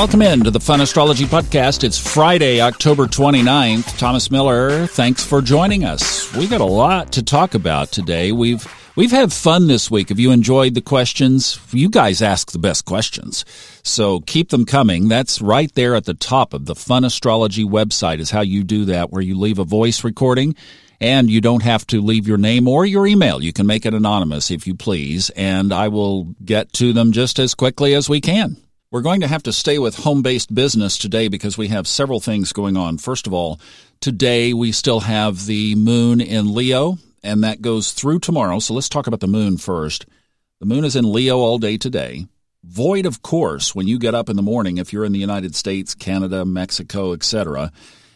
Welcome in to the Fun Astrology Podcast. It's Friday, October 29th. Thomas Miller, thanks for joining us. We got a lot to talk about today. We've we've had fun this week. Have you enjoyed the questions? You guys ask the best questions. So keep them coming. That's right there at the top of the Fun Astrology website is how you do that where you leave a voice recording and you don't have to leave your name or your email. You can make it anonymous if you please, and I will get to them just as quickly as we can. We're going to have to stay with home based business today because we have several things going on. First of all, today we still have the moon in Leo, and that goes through tomorrow. So let's talk about the moon first. The moon is in Leo all day today. Void, of course, when you get up in the morning, if you're in the United States, Canada, Mexico, etc.,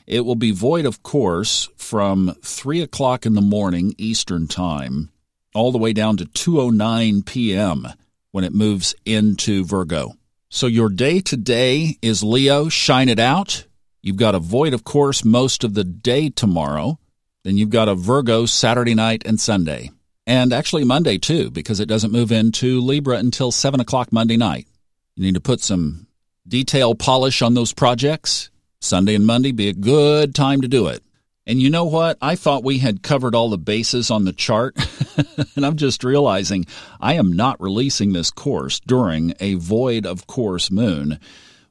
it will be void, of course, from 3 o'clock in the morning Eastern Time all the way down to 2.09 p.m. when it moves into Virgo. So your day today is Leo, shine it out. You've got a void, of course, most of the day tomorrow. Then you've got a Virgo Saturday night and Sunday. And actually Monday too, because it doesn't move into Libra until 7 o'clock Monday night. You need to put some detail polish on those projects. Sunday and Monday be a good time to do it. And you know what? I thought we had covered all the bases on the chart, and I'm just realizing I am not releasing this course during a void of course moon.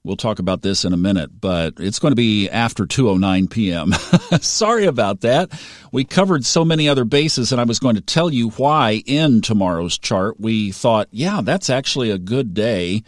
We'll talk about this in a minute, but it's going to be after 2:09 p.m. Sorry about that. We covered so many other bases and I was going to tell you why in tomorrow's chart we thought, yeah, that's actually a good day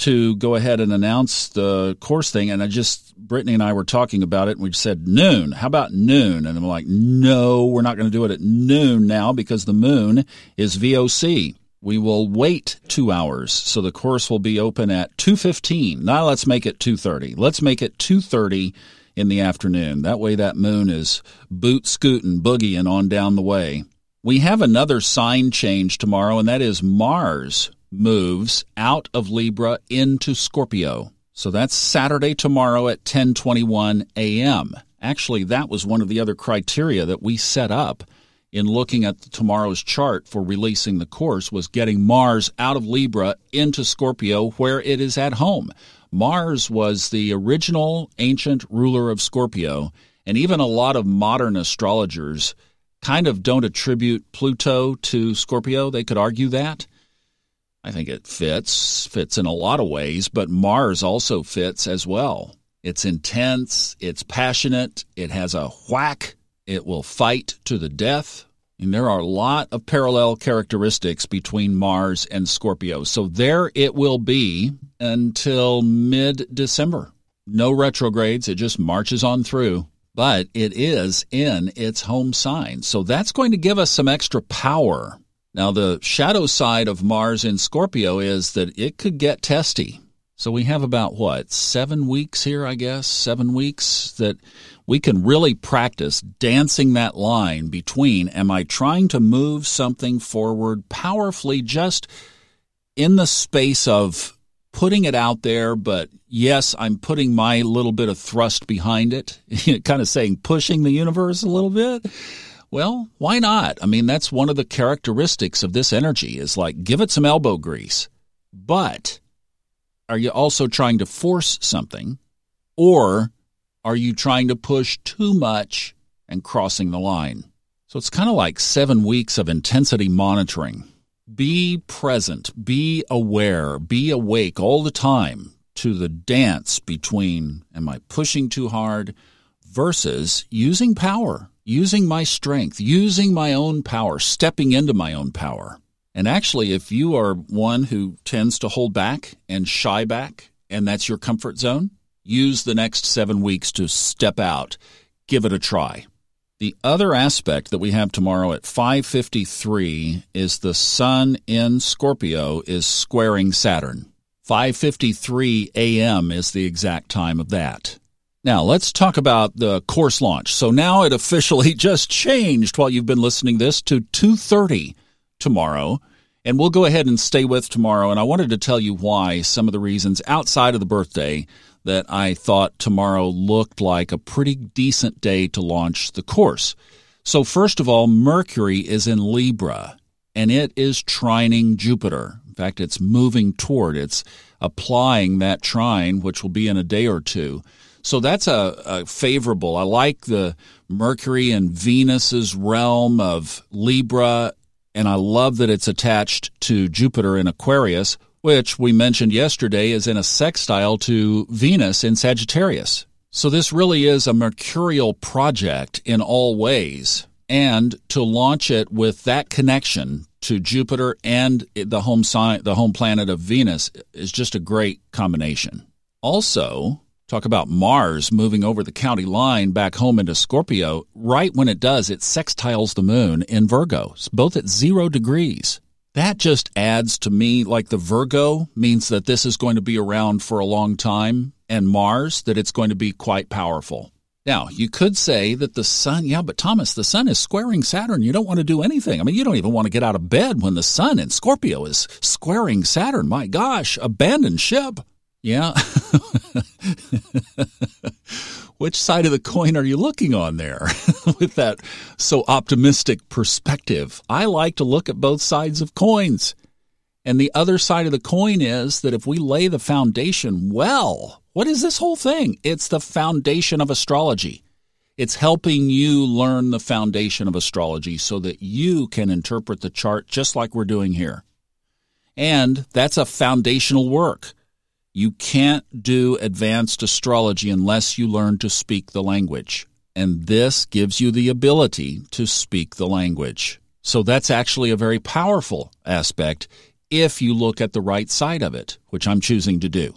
to go ahead and announce the course thing. And I just, Brittany and I were talking about it and we said noon. How about noon? And I'm like, no, we're not going to do it at noon now because the moon is VOC. We will wait two hours. So the course will be open at 2.15. Now let's make it 2.30. Let's make it 2.30 in the afternoon. That way that moon is boot scooting, boogieing on down the way. We have another sign change tomorrow, and that is Mars moves out of Libra into Scorpio. So that's Saturday tomorrow at 10:21 a.m. Actually, that was one of the other criteria that we set up in looking at tomorrow's chart for releasing the course was getting Mars out of Libra into Scorpio where it is at home. Mars was the original ancient ruler of Scorpio, and even a lot of modern astrologers kind of don't attribute Pluto to Scorpio. They could argue that. I think it fits, fits in a lot of ways, but Mars also fits as well. It's intense, it's passionate, it has a whack, it will fight to the death. And there are a lot of parallel characteristics between Mars and Scorpio. So there it will be until mid December. No retrogrades, it just marches on through. But it is in its home sign. So that's going to give us some extra power now, the shadow side of Mars in Scorpio is that it could get testy. So we have about what, seven weeks here, I guess, seven weeks that we can really practice dancing that line between am I trying to move something forward powerfully just in the space of putting it out there, but yes, I'm putting my little bit of thrust behind it, kind of saying pushing the universe a little bit well, why not? I mean, that's one of the characteristics of this energy is like give it some elbow grease. But are you also trying to force something or are you trying to push too much and crossing the line? So it's kind of like 7 weeks of intensity monitoring. Be present, be aware, be awake all the time to the dance between am I pushing too hard versus using power using my strength, using my own power, stepping into my own power. And actually, if you are one who tends to hold back and shy back, and that's your comfort zone, use the next seven weeks to step out. Give it a try. The other aspect that we have tomorrow at 5:53 is the sun in Scorpio is squaring Saturn. 5:53 a.m. is the exact time of that. Now, let's talk about the course launch. So now it officially just changed while you've been listening this to 2:30 tomorrow, and we'll go ahead and stay with tomorrow and I wanted to tell you why some of the reasons outside of the birthday that I thought tomorrow looked like a pretty decent day to launch the course. So first of all, Mercury is in Libra and it is trining Jupiter In fact, it's moving toward, it's applying that trine, which will be in a day or two. So that's a, a favorable. I like the Mercury and Venus's realm of Libra, and I love that it's attached to Jupiter in Aquarius, which we mentioned yesterday is in a sextile to Venus in Sagittarius. So this really is a mercurial project in all ways. And to launch it with that connection to Jupiter and the home sign, the home planet of Venus is just a great combination. Also, talk about Mars moving over the county line back home into Scorpio. Right when it does, it sextiles the moon in Virgo, both at zero degrees. That just adds to me like the Virgo means that this is going to be around for a long time, and Mars that it's going to be quite powerful. Now, you could say that the sun, yeah, but Thomas, the sun is squaring Saturn. You don't want to do anything. I mean, you don't even want to get out of bed when the sun in Scorpio is squaring Saturn. My gosh, abandon ship. Yeah. Which side of the coin are you looking on there with that so optimistic perspective? I like to look at both sides of coins. And the other side of the coin is that if we lay the foundation well, what is this whole thing? It's the foundation of astrology. It's helping you learn the foundation of astrology so that you can interpret the chart just like we're doing here. And that's a foundational work. You can't do advanced astrology unless you learn to speak the language. And this gives you the ability to speak the language. So that's actually a very powerful aspect if you look at the right side of it, which I'm choosing to do.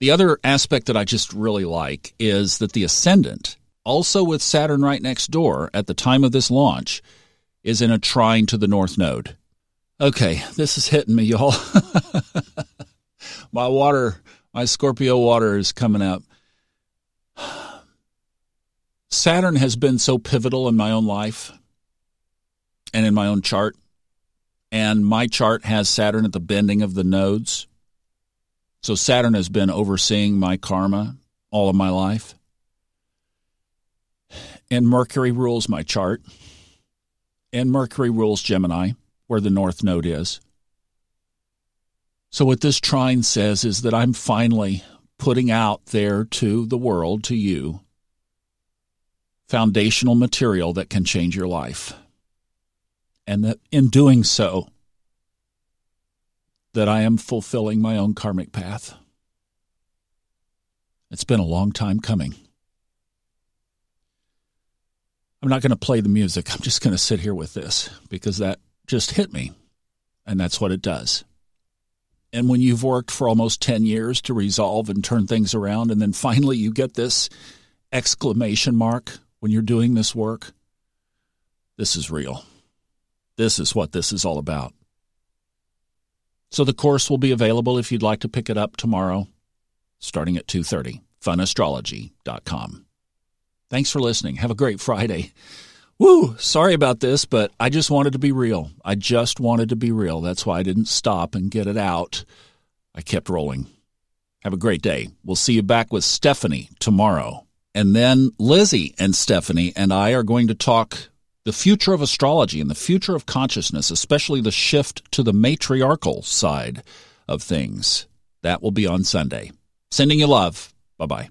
The other aspect that I just really like is that the ascendant, also with Saturn right next door at the time of this launch, is in a trine to the north node. Okay, this is hitting me, y'all. my water, my Scorpio water is coming up. Saturn has been so pivotal in my own life and in my own chart. And my chart has Saturn at the bending of the nodes. So Saturn has been overseeing my karma all of my life. And Mercury rules my chart. And Mercury rules Gemini, where the north node is. So, what this trine says is that I'm finally putting out there to the world, to you, foundational material that can change your life. And that in doing so, that I am fulfilling my own karmic path. It's been a long time coming. I'm not going to play the music. I'm just going to sit here with this because that just hit me. And that's what it does. And when you've worked for almost 10 years to resolve and turn things around, and then finally you get this exclamation mark when you're doing this work, this is real. This is what this is all about. So the course will be available if you'd like to pick it up tomorrow, starting at 2:30. funastrology.com. Thanks for listening. Have a great Friday. Woo, sorry about this, but I just wanted to be real. I just wanted to be real. That's why I didn't stop and get it out. I kept rolling. Have a great day. We'll see you back with Stephanie tomorrow. And then Lizzie and Stephanie and I are going to talk the future of astrology and the future of consciousness, especially the shift to the matriarchal side of things. That will be on Sunday. Sending you love. Bye bye.